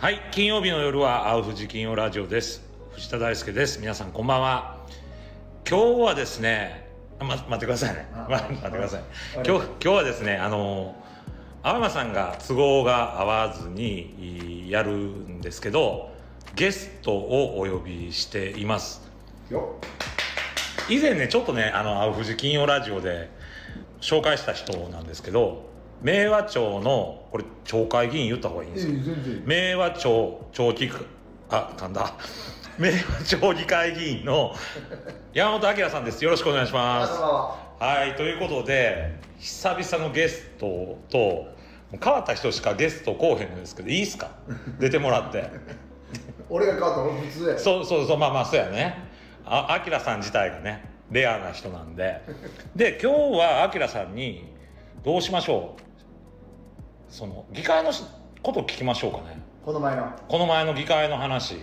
はい金曜日の夜は青藤金曜ラジオです。藤田大輔です。皆さんこんばんは。今日はですねあま待ってくださいね、あま待ってください。あ今日今日はですねあの青山さんが都合が合わずにいやるんですけどゲストをお呼びしています。よ以前ねちょっとねあの青藤金曜ラジオで紹介した人なんですけど明和町のこれ町会議員言った方がいいんですよ。明和町町議会あ噛んだ。明和町議会議員の山本明さんです。よろしくお願いします。ははいということで久々のゲストと変わった人しかゲスト来おへんのですけどいいっすか？出てもらって。俺が変わったら俺普通や。そうそうそうまあまあそうやね。あ明さん自体がねレアな人なんで。で今日は明さんにどうしましょう？その議会のしこと聞きましょうかね。この前の。この前の議会の話。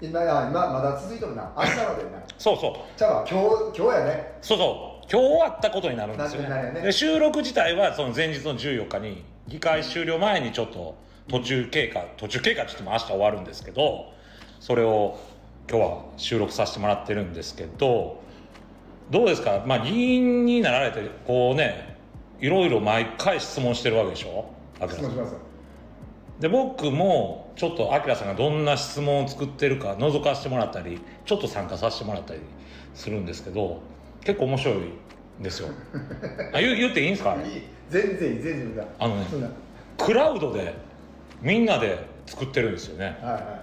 今あ今まだ続いとるな。明日までな。そうそう。じゃあ今日今日やね。そうそう。今日終わったことになるんですよ。ねねで収録自体はその前日の14日に議会終了前にちょっと途中経過途中経過って言っても明日終わるんですけどそれを今日は収録させてもらってるんですけどどうですか？まあ議員になられてこうねいろいろ毎回質問してるわけでしょ？明さん質問します。で僕もちょっと明さんがどんな質問を作ってるか覗かせてもらったりちょっと参加させてもらったりするんですけど結構面白いんですよ。あ言う言っていいんですか？全然いい全然いいだあのねクラウドでみんなで作ってるんですよね。はいは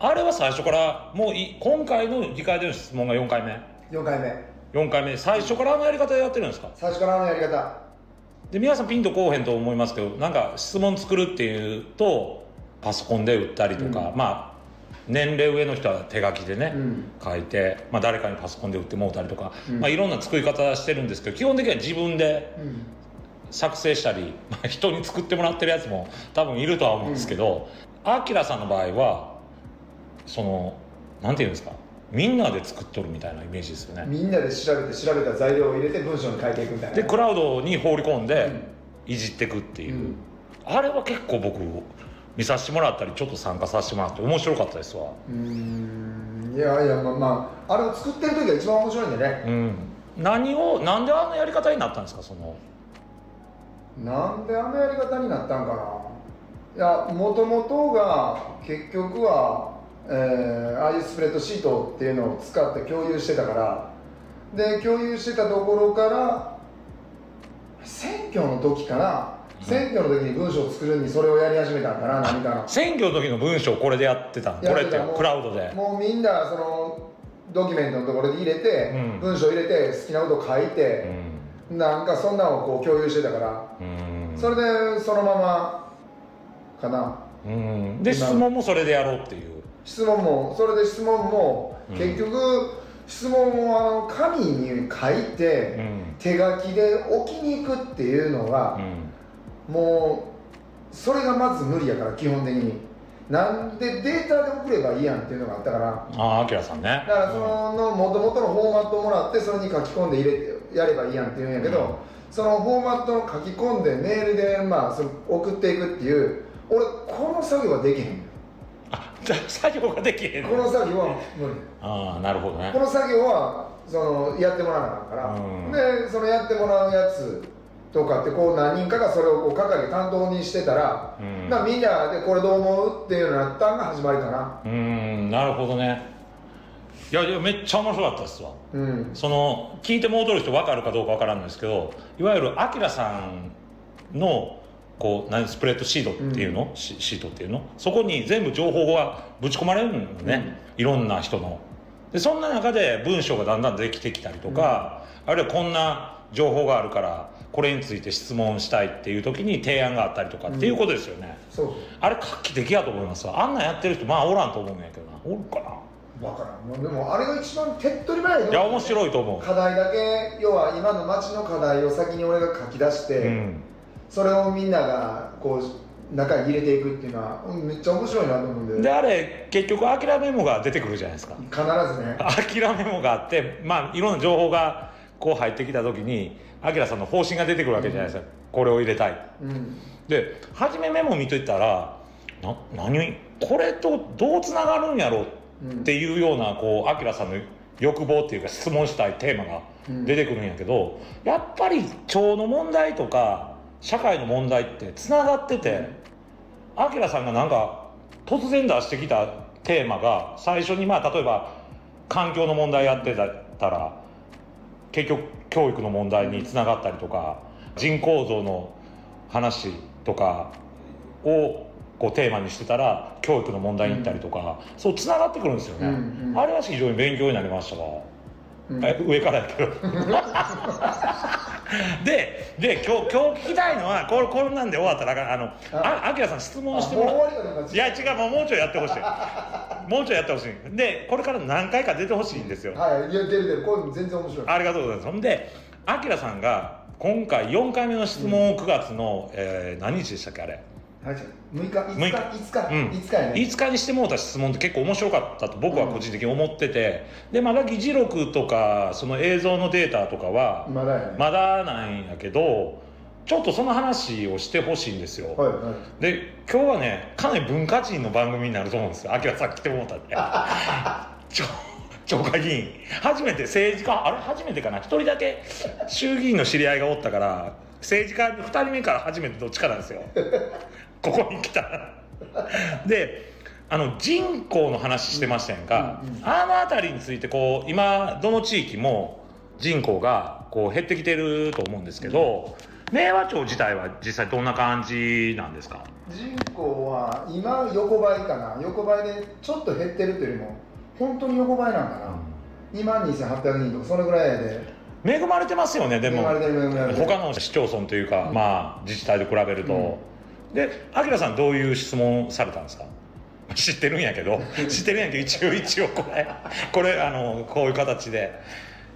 あれは最初からもうい今回の議会での質問が4回目。い4回目。4回目。最初からあのやり方でやってるんですか？最初からあのやり方で皆さんピンとこうへんと思いますけどなんか質問作るっていうとパソコンで打ったりとか、うまあ年齢上の人は手書きでね、うん。書いて、まあ、誰かにパソコンで打ってもうたりとか、うん。まあ、いろんな作り方してるんですけど基本的には自分でうん。作成したり、まあ、人に作ってもらってるやつも多分いるとは思うんですけどあきらさんの場合はそのなんていうんですかみんなで作っとるみたいなイメージですよね。みんなで調べて調べた材料を入れて文章に書いていくみたいな。でクラウドに放り込んでうんいじっていくっていう、うん。あれは結構僕見させてもらったりちょっと参加させてもらって面白かったですわ。うーん。いやいやまあまああれを作ってる時が一番面白いんでね。うん。何をなんであんなやり方になったんですかその。なんであのやり方になったんかな。いやもともとが結局は、えーああいうスプレッドシートっていうのを使って共有してたから。で共有してたところから選挙の時かな、選挙の時に文章を作るのにそれをやり始めたんかな何かな選挙の時の文章これでやってたのこれってクラウドで。もうみんなそのドキュメントのところで入れて、うん文章入れて好きなこと書いうて、ん。なんかそんなのをこう共有してたから。うん。それでそのままかな。うん。で質問もそれでやろうっていう質問もそれで質問もうん結局質問をあの紙に書いうてん。手書きで置きに行くっていうのうがん。もうそれがまず無理やから基本的に。なんでデータで送ればいいやんっていうのがあったから。あああきらさんね。だからそのもともとのフォーマットをもらってそれに書き込んで入れてやればいいやんって言うんやけど、うん。そのフォーマットを書き込んでメールでまあその送っていくっていう俺この作業はできへん作業ができへんこの作業は無理。ああなるほどね。この作業はそのやってもらわなあかんから、うん。でそのやってもらうやつとかってこう何人かがそれをこう係担当にしてたら、うん。まあみんなでこれどう思うっていうのをやったんが始まりかな。うーんなるほどね。いやいやめっちゃ面白かったですわ。うん。その聞いてもうとる人分かるかどうか分からないですけどいわゆるアキラさんのこう何スプレッドシートっていうの、シシートっていうの？そこに全部情報がぶち込まれるのね、いろんな人の。でそんな中で文章がだんだんできてきたりとか、あるいはこんな情報があるからこれについて質問したいっていう時に提案があったりとかっていうことですよね、そう。あれ画期的やと思いますわ。あんなんやってる人まあおらんと思うんやけどな。おるかな？分からん。でもあれが一番手っ取り早いよ。いや面白いと思う。課題だけ。要は今の町の課題を先に俺が書き出して、うんそれをみんながこう中に入れていくっていうのはうんめっちゃ面白いなと思うんで。であれ結局諦めもが出てくるじゃないですか。必ずね。諦めもがあってまあいろんな情報がこう入ってきた時にアキラさんの方針が出てくるわけじゃないですか、これを入れたい。うん。で初めメモ見といたらな何これとどうつながるんやろっていうようなこうアキラさんの欲望っていうか質問したいテーマが出てくるんやけど、やっぱり腸の問題とか社会の問題ってつながっててアキラさんがなんか突然出してきたテーマが最初にまあ例えば環境の問題やってたら結局教育の問題につながったりとか人口増の話とかをこうテーマにしてたら教育の問題に行ったりとか、そうつながってくるんですよね、あれは非常に勉強になりましたが、うんえ上からやけど。でで今日今日聞きたいのはこれこんなんで終わったらあかん。あのああきらさん質問してもらう。いや違うもうもうちょいやってほしい。もうちょいやってほしい。でこれから何回か出てほしいんですよ。はいいや出る出る。これ全然面白い。ありがとうございます。ほんであきらさんが今回4回目の質問を9月の、えー何日でしたっけあれ？はい6日5 6日？日？5日。うん。5日やね。5日にしてもうた質問って結構面白かったと僕は個人的に思ってて、でまだ議事録とかその映像のデータとかはまだやね。まだなんやけどちょっとその話をしてほしいんですよ、はいはい。で今日はねかなり文化人の番組になると思うんですよ。あきらさん来てもうたんで ちょ町会議員。初めて政治家あれ初めてかな？一人だけ衆議院の知り合いがおったから政治家2人目から初めてどっちかなんですよここに来た。であの人口の話してましたやんか、うんうん。あの辺りについてこう今どの地域も人口がこう減ってきてると思うんですけど、明和町自体は実際どんな感じなんですか？人口は今横ばいかな。横ばいでちょっと減ってるというよりも本当に横ばいなんかな。2万2800人とかそれぐらいで。恵まれてますよねでも。他の市町村というか、まあ自治体と比べると、であきらさんどういう質問されたんですか？知ってるんやけど 知ってるんやけど一応一応これこれあのこういう形で。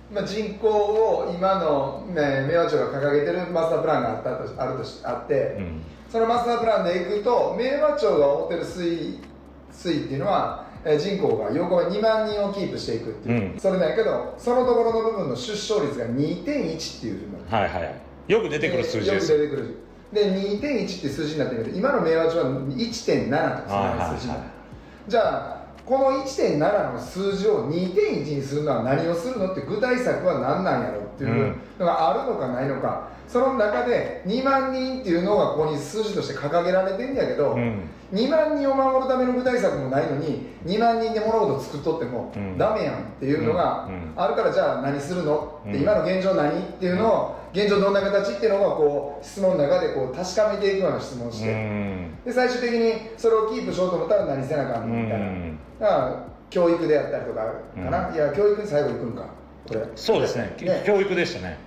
まあ、人口を今の、ね、明和町が掲げてるマスタープランがあったとあるとしあって、うん。そのマスタープランでいくと明和町が思ってる推推っていうのはえー人口が横ばい2万人をキープしていくっていう、うん。それなんやけどそのところの部分の出生率が2.1っていうふうになる。はいはいよく出てくる数字ですよく出てくるで2.1って数字になってるけど今の明和町は1.7とかはいはいその数字じゃあこの1.7の数字を2.1にするのは何をするのって具体策は何なんやろっていうのがあるのかないのか、その中で2万人っていうのがここに数字として掲げられてんやけど、うん。2万人を守るための具体策もないのに2万人で物事を作っとってもうん。ダメやんっていうのがあるからじゃあ何するの？今の現状何？っていうのを現状どんな形？っていうのをこう質問の中でこう確かめていくような質問をしうてん。で最終的にそれをキープしようと思ったら何せなあかんの？みたいな。だから教育であったりとかかな、うん。いや教育に最後行くんか。これ。そうですね。ね。教育でしたね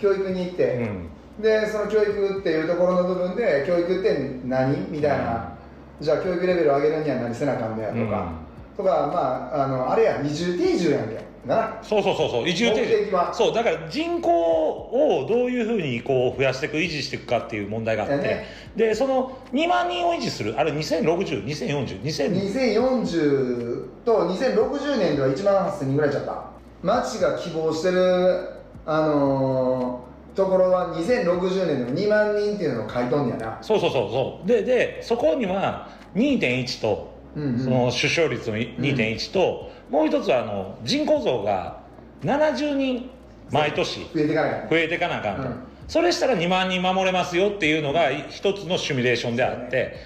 教育に行って、うん。でその教育っていうところの部分で教育って何？みたいな、じゃあ教育レベルを上げるには何せなあかんのやとか、とかまああのあれや二重定住やんけ。なそうそうそうそう。移住。目定そうだから人口をどういうふうにこう増やしていく維持していくかっていう問題があって、ね。でその2万人を維持するあれ206020402000 2040と2060年では1万8000人ぐらいちゃった。町が希望してるあのーところは2060年でも2万人っていうのを書いとんねやな。そうそうそうそう。ででそこには2.1と、うんうん。その出生率の2.1と、もう一つはあの人口増が70人毎年増えていかないから増えていかなあかんと、うん。それしたら2万人守れますよっていうのが一つのシミュレーションであって、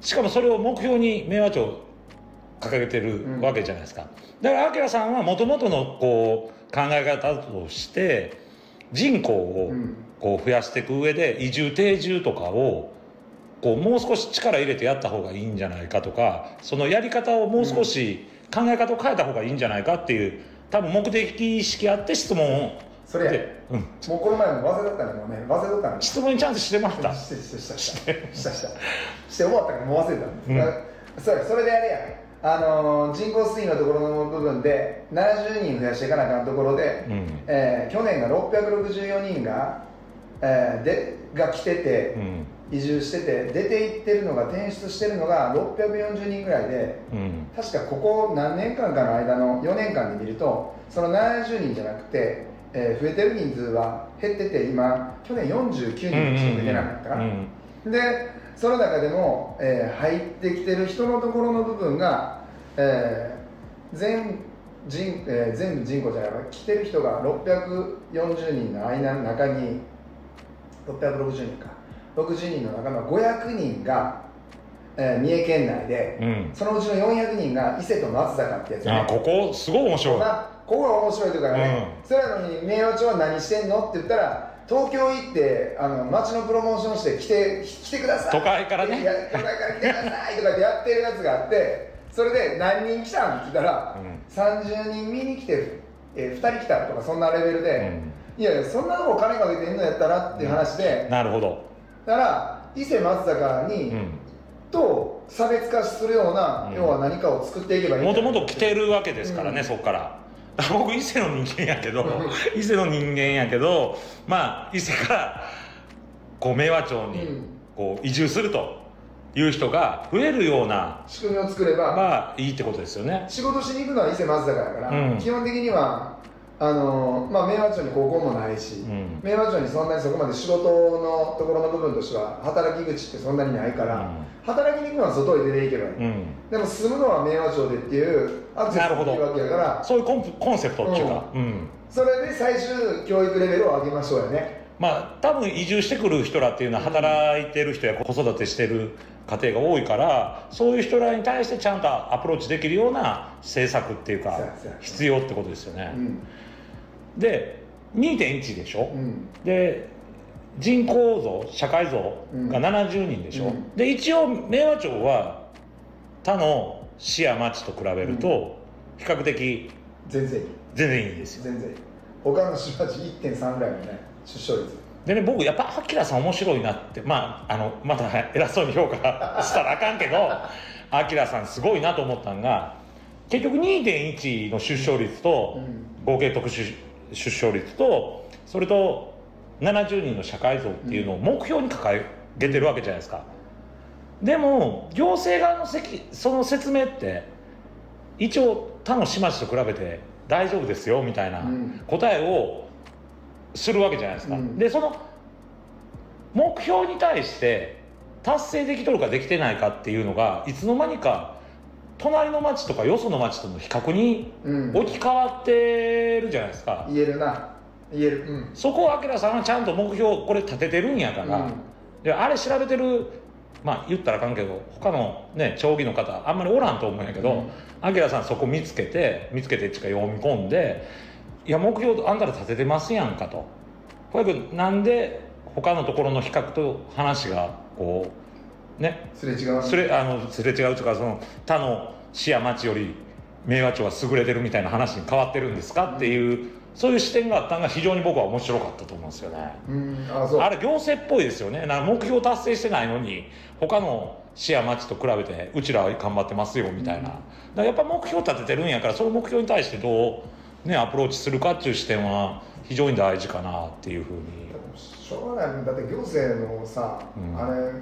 しかもそれを目標に明和町掲げてるわけじゃないですか、だから明さんはもともとのこう考え方として人口をうん。こう増やしていく上で移住定住とかをこうもう少し力入れてやった方がいいんじゃないかとかそのやり方をもう少し考え方を変えた方がいいんじゃないかっていう多分目的意識あって質問をそれうん、もうこの前も忘れとったねもうね。忘れとったね。質問にちゃんとしてました。してしてしたしたしたしたして終わったからもう忘れた、うん。だそうやそれであれやあのー人口推移のところの部分で70人増やしていかなあかんところで、うん。えー去年が664人が、えーでが来てて、うん。移住してて出て行ってるのが転出してるのが640人ぐらいでうん。確かここ何年間かの間の4年間で見るとその70人じゃなくて、えー増えてる人数は減ってて今去年49人しか出てなかったかな、うん。でその中でも、えー入ってきてる人のところの部分が、えー全人、えー全部人口じゃないわ来てる人が640人の間の中に660人か。60人の中の500人が、えー三重県内でうん。そのうちの400人が伊勢と松坂ってやつあここすごい面白い。まあここが面白いというかね、それなのに明和町は何してんのって言ったら東京行ってあの街のプロモーションして来て来てください。都会からね。いや都会から来てくださいとかってやってるやつがあってそれで何人来たんって聞いたら、30人見に来て、えー、2人来たとかそんなレベルで、いやいやそんなとこ金かけてんのやったらっていう話で、なるほど、だから伊勢松坂に、うん。と差別化するような、うん。要は何かを作っていけばいいもともと来てるわけですからね、うんそこから 僕伊勢の人間やけどうん伊勢の人間やけどまあ伊勢からこう明和町にうん。こう移住するという人が増えるような仕組みを作れば、まあいいってことですよね。仕事しに行くのは伊勢松坂やから、うん。基本的にはあのまあ明和町に高校もないし、うん。明和町にそんなにそこまで仕事のところの部分としては働き口ってそんなにないから、働きに行くのは外へ出ていけばいい、うん、うん。でも住むのは明和町でっていうアクセスなるほど。できるわけやから。そういうコンプコンセプトっていうか、うん。それで最終教育レベルを上げましょうよね。まあ多分移住してくる人らっていうのは働いてる人や子育てしてる家庭が多いからそういう人らに対してちゃんとアプローチできるような政策っていうか必要ってことですよね、うん。で2.1でしょ、うん。で人口像社会像が70人でしょ、うん。で一応明和町は他の市や町と比べると比較的全然いい。全然いいんですよ。全然いい。他の市町1.3ぐらいのね出生率。でね僕やっぱアキラさん面白いなってまああのまた偉そうに評価 したらあかんけどアキラさんすごいなと思ったんが結局2.1の出生率と、うん。合計特殊出生率とそれと70人の社会像っていうのを目標に掲げてるわけじゃないですかでも行政側の責その説明って一応他の市町と比べて大丈夫ですよみたいなうん。答えをするわけじゃないですか、うん。でその目標に対して達成できとるかできてないかっていうのがいつの間にか隣の町とかよその町との比較にうん。置き換わってるじゃないですか、言えるな。言える。うん。そこを明さんはちゃんと目標これ立ててるんやから、うん。であれ調べてるまあ言ったらあかんけど他のね町議の方あんまりおらんと思うんやけど明、さんそこ見つけて見つけてっていうか読み込んでいや目標あんたら立ててますやんかと。これなんで他のところの比較と話がこうねすれ違うすれあのすれ違うとかその他の市や町より明和町は優れてるみたいな話に変わってるんですかっていうそういう視点があったのが非常に僕は面白かったと思うんですよね。うん。ああれ行政っぽいですよね。なんか目標達成してないのに他の市や町と比べてうちらは頑張ってますよみたいな、だやっぱ目標立ててるんやからその目標に対してどう、ね、アプローチするかっていう視点は非常に大事かなっていうふうに。しょうがない。だって行政のさ、うん。あれ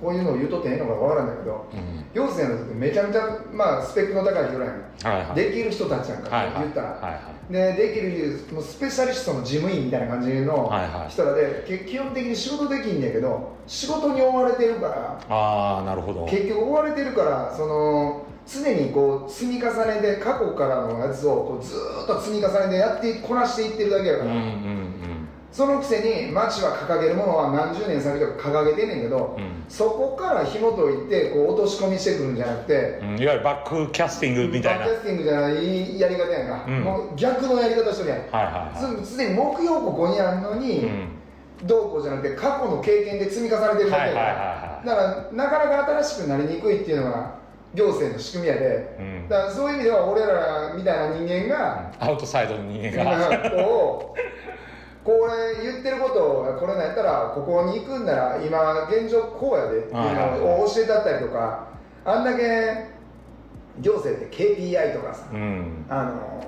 こういうのを言うとってええのかわからんだけどうん。行政の人ってめちゃめちゃ、まあ、スペックの高い人らやん。はいはい。できる人たちやんか、はいはい。言ったら、はいはいでできるもうスペシャリストの事務員みたいな感じのはいはい。人らで、け基本的に仕事できんねんけど仕事に追われてるからああなるほど。結局追われてるからその常にこう積み重ねで過去からのやつをこうずーっと積み重ねでやってこなしていってるだけやから、うんうんそのくせに町は掲げるものは何十年先とか掲げてんねんけど、うん。そこから紐解いてこう落とし込みしてくるんじゃなくて、うん、いわゆるバックキャスティングみたいな、はいバックキャスティングじゃないやり方やんか、うん。もう逆のやり方してるやん。はいはすすでに目標ここにあるのに、どうこうじゃなくて過去の経験で積み重ねてるだけやから、はいはいはいだからなかなか新しくなりにくいっていうのが行政の仕組みやで。うん。だからそういう意味では俺らみたいな人間が、アウトサイドの人間がこう これ言ってることをこれなんやったらここに行くんなら今現状こうやで。っていうのを教えてあったりとか。あんだけ行政って KPI とかさうん。あの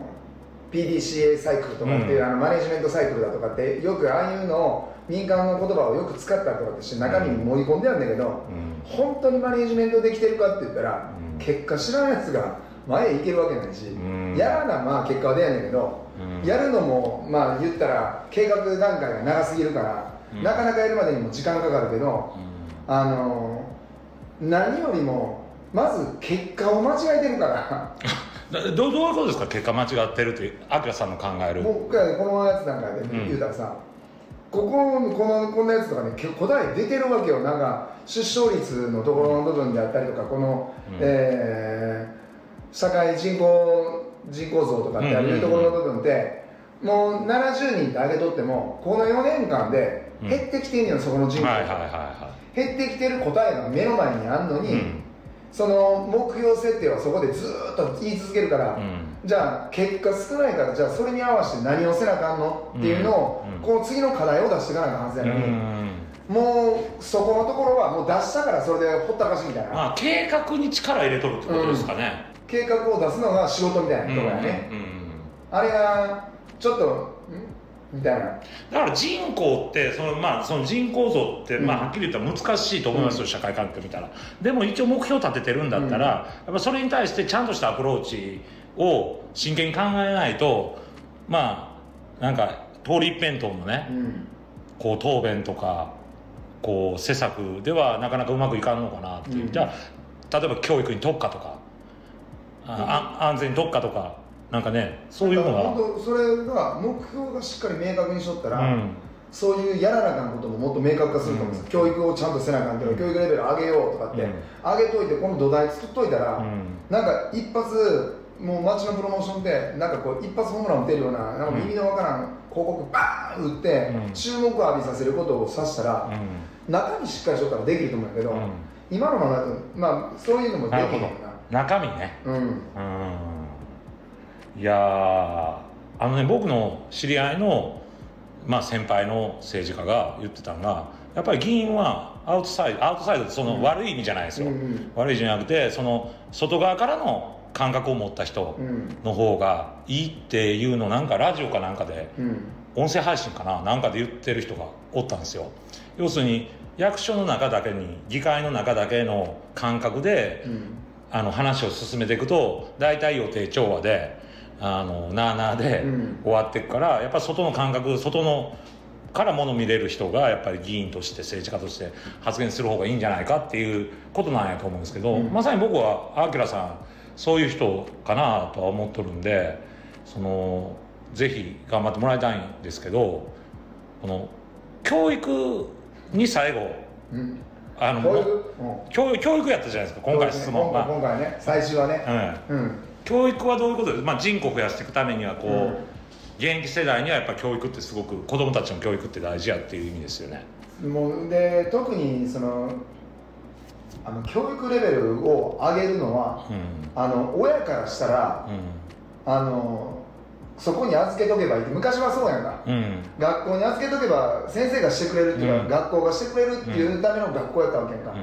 PDCA サイクルとかっていう、うん。あのマネジメントサイクルだとかってよくああいうのを民間の言葉をよく使ったりとかってして中身に盛り込んであるんだけど、うん。本当にマネジメントできてるかって言ったら、うん。結果知らんやつが前へ行けるわけないし、うん。やらなまあ結果は出やねんけど、うん。やるのもまあ言ったら計画段階が長すぎるからうん。なかなかやるまでにも時間かかるけどうん。あの何よりもまず結果を間違えてるから。だどどういうですか？結果間違ってるってアキラさんの考える。もう一回このやつなんかでん。言うたらさ、ここのこのこんなやつとかね答え出てるわけよ。なんか出生率のところの部分であったりとかこの、うん。えー社会人口人口像とかってあるところの部分って、もう70人って上げとってもこの4年間で減ってきてんねんよ、そこの人口減ってきてる答えが目の前にあんのいに、その目標設定はそこでずーっと言い続けるから、うん。うんじゃあ結果少ないからじゃあそれに合わせて何をせなあかんの？っていうのを、うん。うん。この次の課題を出していかなあかんはずやのに、うん。もうそこのところはもう出したからそれでほったらかしみたいな、まあ計画に力入れとるってことですかね、計画を出すのが仕事みたいなところやね、うんうんうんあれがちょっとん？みたいな。だから人口ってその、まあ、その人口像って、うん。まあ、はっきり言ったら難しいと思いますよ、社会環境見たら。でも一応目標立ててるんだったら、やっぱそれに対してちゃんとしたアプローチを真剣に考えないとまあなんか通り一辺倒のねうん。こう答弁とかこう施策ではなかなかうまくいかんのかなっていう、うん。じゃあ例えば教育に特化とかああ安全に特化とかなんかねそういうのが。本当それが目標がしっかり明確にしとったら、うん。そういうやらなあかんことももっと明確化すると思うんです、うん。教育をちゃんとせなあかんけど、うん。教育レベル上げようとかって、うん。上げといてこの土台作っといたら、うん。なんか一発もう街のプロモーションでなんかこう一発ホームラン打てるようななんか意味のわからん広告バーン打って、うん。注目を浴びさせることを指したら、中身しっかりしとったらできると思うんやけど、うん。今のままだとまあそういうのもできへんよなるほど中身ね。なうん。うん。いやーあのね僕の知り合いの、まあ、先輩の政治家が言ってたのがやっぱり議員はアウトサイドアウトサイドってそのうん。悪い意味じゃないですよ、うんうん。悪い意味じゃなくてその外側からの感覚を持った人うん。の方がいいっていうのをなんかラジオかなんかでうん。音声配信かななんかで言ってる人がおったんですよ。要するに役所の中だけに議会の中だけの感覚でうんあの話を進めていくと大体予定調和であのなあなあでうん。終わっていくからやっぱ外の感覚外のからもの見れる人がやっぱり議員として政治家として発言する方がいいんじゃないかっていうことなんやと思うんですけど、うん。まさに僕はアさんそういう人かなとは思っとるんでそのぜひ頑張ってもらいたいんですけどこの教育に最後うんあの教育、うん。教教育やったじゃないですか今回質問。今回今回ね最終はね。うん。うん。教育はどういうこと？です、まあ、人口増やしていくためにはこう、うん。現役世代にはやっぱ教育ってすごく子供たちの教育って大事やっていう意味ですよね。もうで特にそのあの教育レベルを上げるのはうん。あの親からしたらあのそこに預けとけばいい。って昔はそうやんか。うん。うん学校に預けとけば先生がしてくれるっていうか、うん。学校がしてくれるっていうための学校やったわけやんか、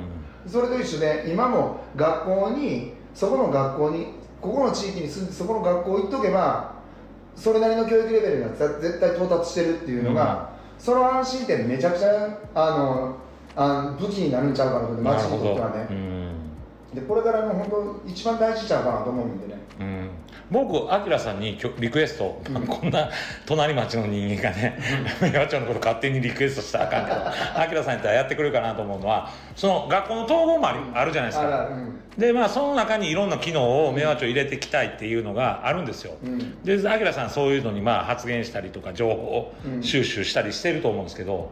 それと一緒で今も学校にそこの学校にここの地域に住んでそこの学校行っとけばそれなりの教育レベルには絶絶対到達してるっていうのが、その安心点めちゃくちゃあのあの武器になるんちゃうかなと思って町にとってはね。うんでこれからの本当一番大事ちゃうかなと思うんでね。うん。僕アキラさんにリクエスト、うん。こんな隣町の人間がね 岩町のこと勝手にリクエストしたらあかんけどアキラさんやったらやってくれるかなと思うのはその学校の統合もありあるじゃないですあからうん。でまあその中にいろんな機能を明和町入れていきたいっていうのがあるんですよ。うん。でアキラさんそういうのにまあ発言したりとか情報収集したりしてると思うんですけど、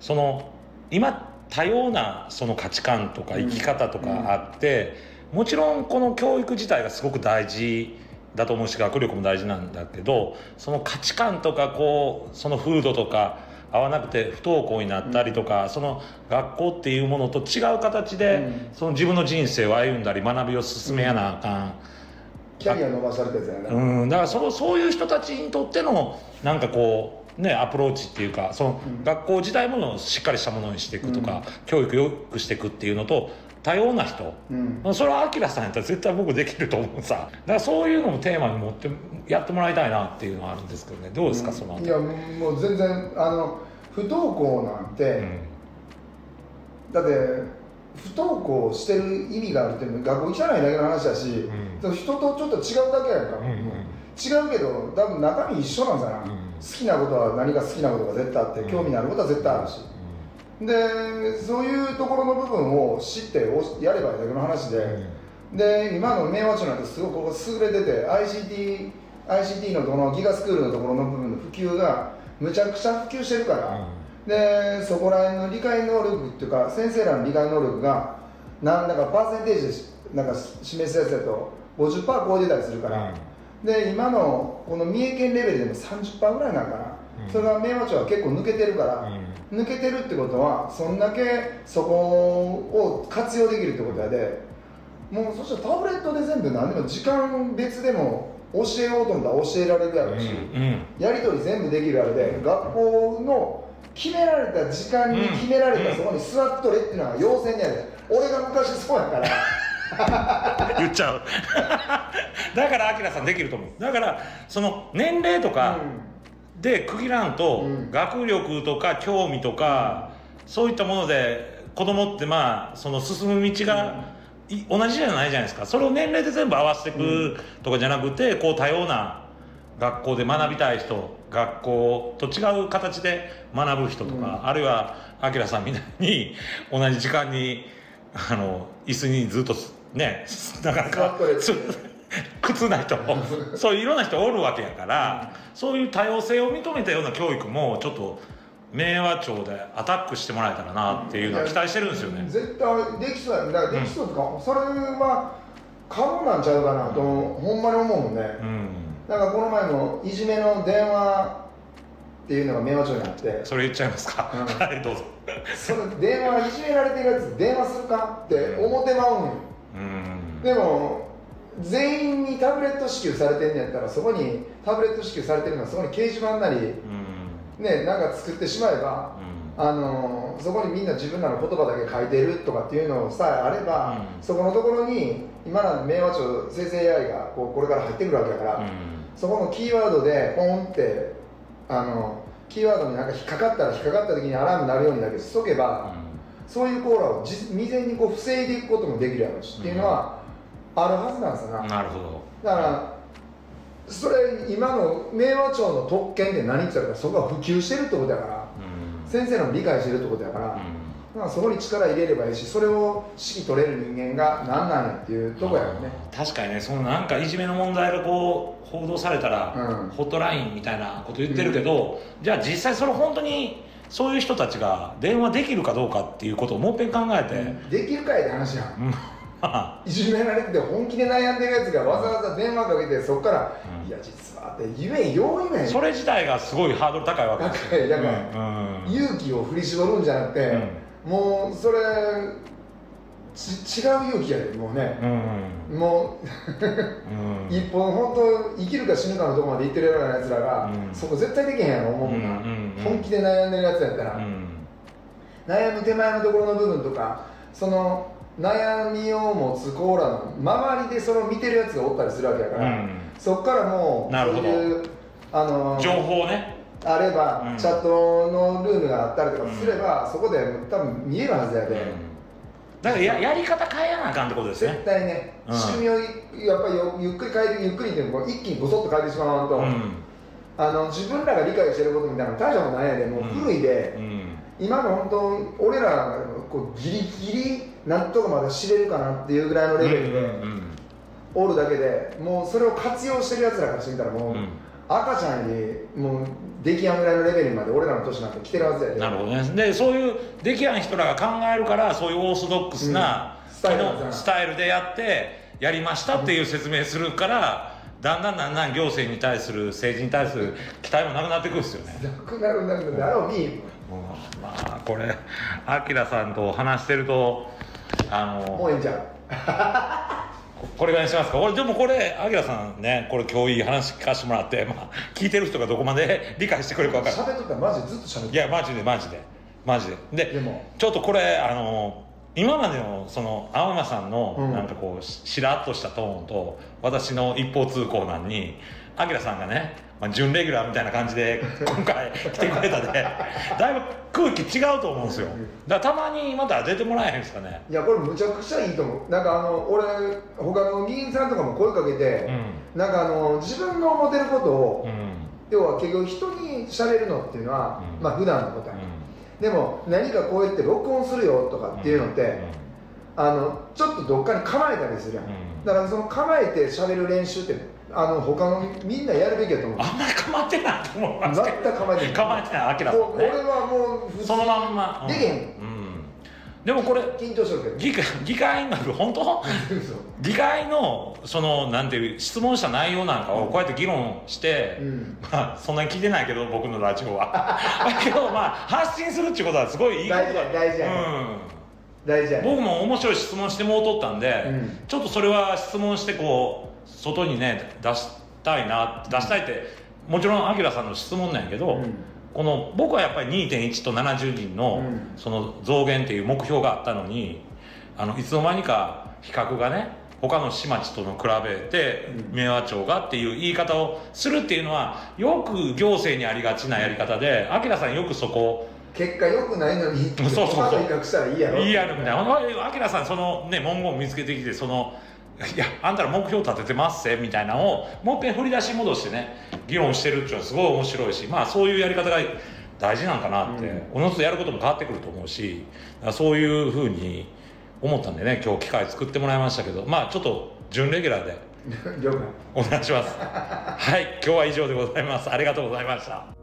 その今多様なその価値観とか生き方とかあって、もちろんこの教育自体がすごく大事だと思うし学力も大事なんだけどその価値観とかこうその風土とか合わなくて不登校になったりとか、その学校っていうものと違う形で、うん。その自分の人生を歩んだり学びを進めやなあかん。キャリア伸ばされたやつやね、うん、だからそそういう人たちにとってのなんかこうねアプローチっていうかそのうん。学校自体ものをしっかりしたものにしていくとか、教育よくしていくっていうのと多様な人。うん。それはアキラさんやったら絶対僕できると思うさ。だからそういうのもテーマに持ってやってもらいたいなっていうのはあるんですけどね。どうですか、そのあたり。いやもう全然あの不登校なんて、うん。だって不登校してる意味があるっていうのは学校行きたないだけの話だし、うん。人とちょっと違うだけやんか、うんうん。違うけど多分中身一緒なんだな、うんきなことは何か好きなことが絶対あって興味のあることは絶対あるし、でそういうところの部分を知っておやればいいだけの話で、で今の明和町なんてすごくここ優れてて ICT, ICT のこのギガスクールのところの部分の普及がむちゃくちゃ普及してるから、でそこら辺の理解能力っていうか先生らの理解能力がなんだかパーセンテージでしなんか示すやつだと50%超えてたりするから、で今のこの三重県レベルでも30%ぐらいなんかな、うん。それが明和町は結構抜けてるから、抜けてるってことはそんだけそこを活用できるってことやでもうそしたらタブレットで全部何でも時間別でも教えようと思ったら教えられるやろうし、うん。やり取り全部できるあれで学校の決められた時間に決められたうん。そこに座っとれっていうのが要請にある。俺が昔そうやから言っちゃう。だからアキラさんできると思う。だからその年齢とかで区切らんと、うん。学力とか興味とか、そういったもので子供ってまあその進む道が、い同じじゃないじゃないですか。それを年齢で全部合わせていくとかじゃなくて、こう多様な学校で学びたい人学校と違う形で学ぶ人とか、あるいはアキラさんみたいに同じ時間にあの椅子にずっとねなかなか座っとれってす苦痛な人そういういろんな人おるわけやから、そういう多様性を認めたような教育もちょっと明和町でアタックしてもらえたらなっていうのは期待してるんですよね。絶対できそうやだからできそうとか、それは可能なんちゃうかなと、ほんまに思うもんね、うん。なんかこの前のいじめの電話っていうのが明和町にあって。それ言っちゃいますか、うん。はいどうぞ。その電話いじめられてるやつ電話するかって思ってまうんよ。うんでも全員にタブレット支給されてんねやったらそこにタブレット支給されてるのはそこに掲示板なりうん。ねなんか作ってしまえばあのそこにみんな自分らの言葉だけ書いてるとかっていうのさえあれば、うん。そこのところに今なんで明和町生成 AI がこうこれから入ってくるわけだから、うん。そこのキーワードでポンってあのキーワードになんか引っかかったら引っかかった時にアラームになるようにだけしとけば、そういうコーラをじ未然にこう防いでいくこともできるやろうし、っていうのはあるはずなんですよな、なるほど。だからそれ今の明和町の特権って何って言ったらそこが普及してるってことやからうん。先生らも理解してるってことやから、まあ、そこに力入れればいいしそれを指揮取れる人間が何なんやっていうとこやよね。確かにねそのなんかいじめの問題がこう報道されたら、うん。ホットラインみたいなこと言ってるけど、じゃあ実際それ本当にそういう人たちが電話できるかどうかっていうことをもう一遍考えて、できるかいって話やん。いじめられてて本気で悩んでるやつがわざわざ電話かけてそこから「うん。いや実は」って言えよう言えあそれ自体がすごいハードル高いわけ。だですよからだから、うん。勇気を振り絞るんじゃなくて、もうそれち違う勇気やでもうね、うんもううん。一本本当生きるか死ぬかのとこまで行ってるようなやつらが、うん。そこ絶対できへんやろ思うな、うんうんうん本気で悩んでるやつやったら、うん。悩む手前のところの部分とかその悩みを持つコーラの周りでそれを見てるやつがおったりするわけやから、うん。そこからもうなるほど。そういうあの情報をね。あれば、うん。チャットのルームがあったりとかすれば、そこで多分見えるはずやで、だからややり方変えやなあかんってことです絶ね対ね、うん。仕組みをやっぱりよゆっくり変えてゆっくりっていうのを一気にごそっと変えてしまわんと、うんあの自分らが理解してることみたいなの大したことないやでもう古いで、うん。今の本当俺らがこうギリギリなんとかまだ知れるかなっていうぐらいのレベルでうんおるだけでもうそれを活用してるやつらからしてみたらもう、うん赤ちゃんよりもう出来やんぐらいのレベルまで俺らの年なんて来てるはずやで。なるほどね。でそういうできやん人らが考えるからそういうオーソドックスなうん。スタイルでやってやりましたっていう説明するからだんだんだんだん行政に対する政治に対する期待もなくなってくるんですよね。なくなるなくなるうにも。うまあこれアキラさんと話してるとあのもういいんちゃう？これぐらいにしますか俺でもこれアキラさんねこれ今日いい話聞かせてもらって、まあ、聞いてる人がどこまで理解してくれるか分からない喋っとったらマジでずっと喋っていやマジでマジでマジでででもちょっとこれあの今までのその青山さんのうん。なんかこうししらっとしたトーンと私の一方通行なんにアキラさんがね、まあ、準レギュラーみたいな感じで今回来てくれたで だいぶ空気違うと思うんですよ。だからたまにまた出てもらえへんですかね。いやこれむちゃくちゃいいと思う。なんかあの俺他の議員さんとかも声かけて、うん。なんかあの自分の思ってることをうん。要は結局人に喋るのっていうのは、うん。まあ普段のことや、でも何かこうやって録音するよとかっていうのって、あのちょっとどっかに構えたりするやん、だからその構えて喋る練習ってあの他のみんなやるべきやと思う。あんまり構ってないと思いますけ全く構えてない。ど構えてない明らかもうにね俺はもうそのまんま、できへん。うん、でもこれ緊張るけど。議会議会になる本当？嘘議会のそのなんていう質問した内容なんかをこうやって議論して、うん。まあそんなに聞いてないけど僕のラジオは。だ けどまあ発信するっていうことはすごいいいことだ。大事や大事やうん、大事やね。僕も面白い質問してもうとったんで、うん。ちょっとそれは質問してこう外にね出したいな出したいってもちろんアキラさんの質問なんやけど、うんこの僕はやっぱり2.1と70人のうん。その増減っていう目標があったのにあのいつの間にか比較がね他の市町との比べてうん。明和町がっていう言い方をするっていうのはよく行政にありがちなやり方でアキラさんよくそこ結果良くないのにそうそうそう。比較したらいいやろ。いいやるみたいな。アキラさんそのね文言見つけてきてそのいやあんたら目標立ててますせみたいなのをもう一遍振り出し戻してね議論してるっていうのはすごい面白いしまあそういうやり方が大事なんかなって、おのずとやることも変わってくると思うしそういうふうに思ったんでね今日機会作ってもらいましたけどまあちょっと準レギュラーで お願いします。はい今日は以上でございます。ありがとうございました